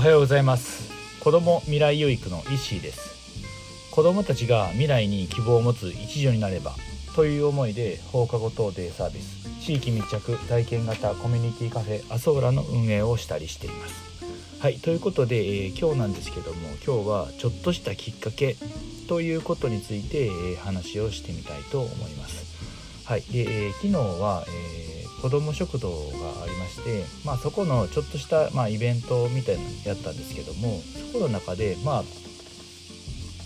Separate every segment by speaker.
Speaker 1: はようございます。子ども未来養育の石井です。子どもたちが未来に希望を持つ一助になればという思いで放課後等デイサービス地域密着体験型コミュニティカフェアソーラの運営をしたりしています。はいということで、えー、今日なんですけども今日はちょっとしたきっかけということについて、えー、話をしてみたいと思います。はいで、えー、昨日は、えー、子ども食堂がありまして、まあ、そこのちょっとした、まあ、イベントみたいなのやったんですけどもそこの中でまあ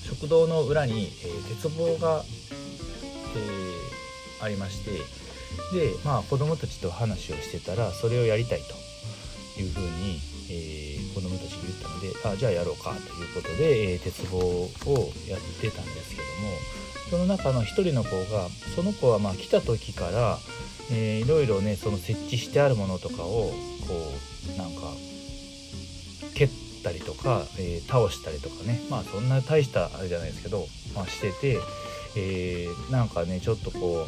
Speaker 1: 食堂の裏に、えー、鉄棒が、えー、ありましてでまあ子供たちと話をしてたらそれをやりたいというふうに、えー、子供たちが言ったのであじゃあやろうかということで、えー、鉄棒をやってたんですけどもその中の一人の子がその子はまあ来た時から、えー、いろいろねその設置してあるものとかをこうなんか蹴ったりとか、えー、倒したりとかね。まあそんな大したあれじゃないですけど、まあ、してて、えー、なんかねちょっとこ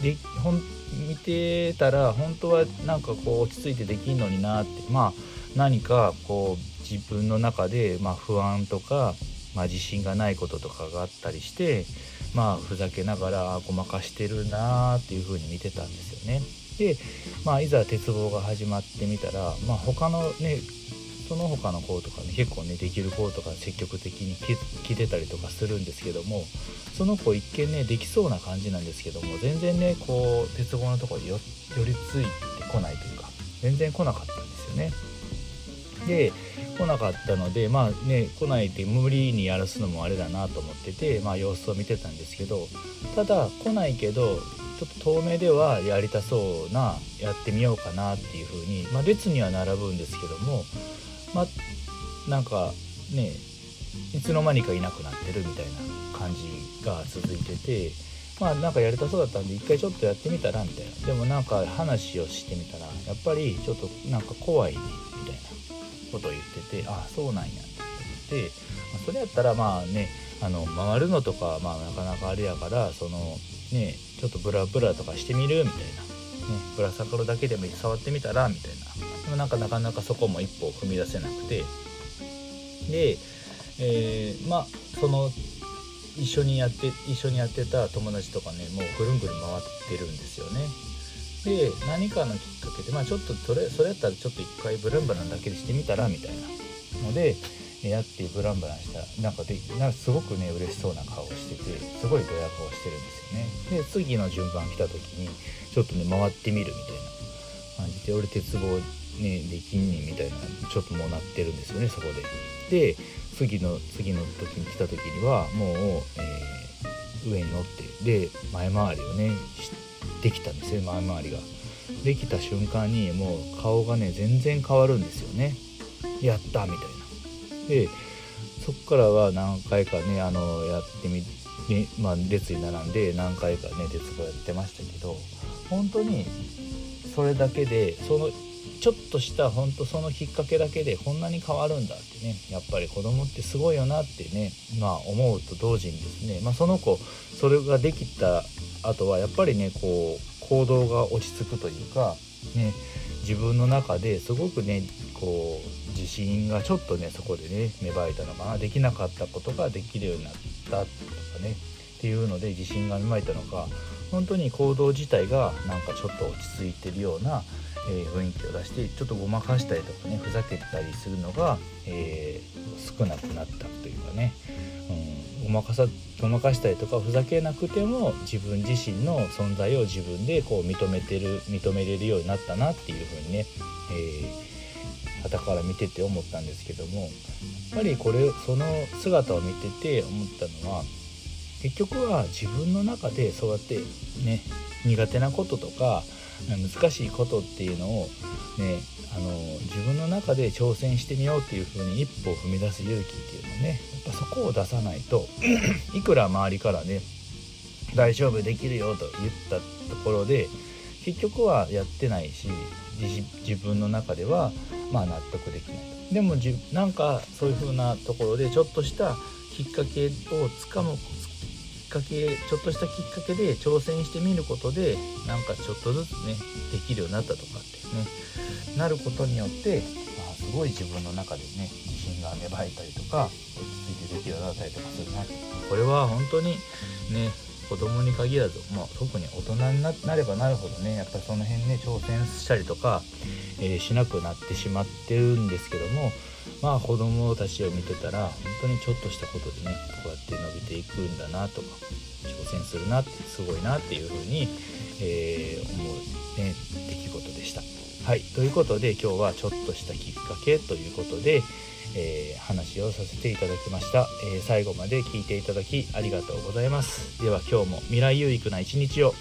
Speaker 1: うでほん見てたら本当はなんかこう落ち着いてできんのになってまあ何かこう自分の中で、まあ、不安とか、まあ、自信がないこととかがあったりしてまあふざけながらごまかしてるなーっていう風に見てたんですよね。で、まあ、いざ鉄棒が始まってみたら、まあ、他のねその他の子とかね結構ねできる子とか積極的に来てたりとかするんですけどもその子一見ねできそうな感じなんですけども全然ねこう鉄棒のところに寄りついてこないというか全然来なかったんですよね。で来なかったのでまあね来ないって無理にやらすのもあれだなと思っててまあ様子を見てたんですけどただ来ないけどちょっと遠目ではやりたそうなやってみようかなっていう風にまあ列には並ぶんですけどもまあなんかねいつの間にかいなくなってるみたいな感じが続いててまあなんかやりたそうだったんで一回ちょっとやってみたらみたいな。でもなんか話をしてみたらやっぱりちょっとなんか怖いね。ことを言っててああそうなんやって言って、まあ、それやったらまあねあの回るのとかまあなかなかあれやからそのねちょっとブラブラとかしてみるみたいな、ね、ぶら下がるだけでも触ってみたらみたいな。でもなんかなかなかそこも一歩踏み出せなくて。で、えー、まあその一緒にやって一緒にやってた友達とかねもうぐるんぐるん回ってるんですよね。で何かのきっかけでまあちょっとそれそれやったらちょっと一回ブランブランだけでしてみたらみたいなのでやってブランブランしたらなんかでなんかすごくね嬉しそうな顔をしててすごいドヤ顔してるんですよねで次の順番来た時にちょっとね回ってみるみたいな感じで俺鉄棒ねできんねんみたいなちょっともうなってるんですよねそこで。で次の次の時に来た時にはもう、えー、上に乗ってで前回りをねしてできたんですよ前回りが。できた瞬間にもう顔がね全然変わるんですよね。やったみたいな。でそっからは何回かねあのやってみねまあ、列に並んで何回かね鉄棒やってましたけど本当にそれだけでそのちょっとした本当そのきっかけだけでこんなに変わるんだってね。やっぱり子供ってすごいよなってね。まあ思うと同時にですね、まあ、その子それができた後はやっぱりねこう行動が落ち着くというかね自分の中ですごくねこう自信がちょっとねそこでね芽生えたのかな。できなかったことができるようになったとかね。っていうので自信が芽生えたのか本当に行動自体がなんかちょっと落ち着いてるようなえー、雰囲気を出してちょっとごまかしたりとかねふざけたりするのが、えー、少なくなったというかね、うん、ごまかさごまかしたりとかふざけなくても自分自身の存在を自分でこう認めてる認めれるようになったなっていうふうにね、えー、旗から見てて思ったんですけどもやっぱりこれその姿を見てて思ったのは結局は自分の中でそうやってね苦手なこととか難しいことっていうのをねあの自分の中で挑戦してみようっていう風に一歩を踏み出す勇気っていうのねやっぱそこを出さないと いくら周りからね大丈夫できるよと言ったところで結局はやってないし自分の中ではまあ納得できないと。でもじなんかそういう風なところでちょっとしたきっかけをつかむかけちょっとしたきっかけで挑戦してみることでなんかちょっとずつねできるようになったとかってね。なることによって、あ、すごい自分の中でね自信が芽生えたりとか落ち着いてできるようになったりとかするな。これは本当にね子供に限らず、まあ、特に大人になればなるほどねやっぱその辺ね挑戦したりとか、えー、しなくなってしまってるんですけどもまあ子供たちを見てたら本当にちょっとしたことでねこうやって伸びていくんだなとか挑戦するなってすごいなっていうふうに、えー、思うね出来事でした。はいということで今日はちょっとしたきっかけということで、えー、話をさせていただきました、えー、最後まで聞いていただきありがとうございます。では今日も未来有益な一日を。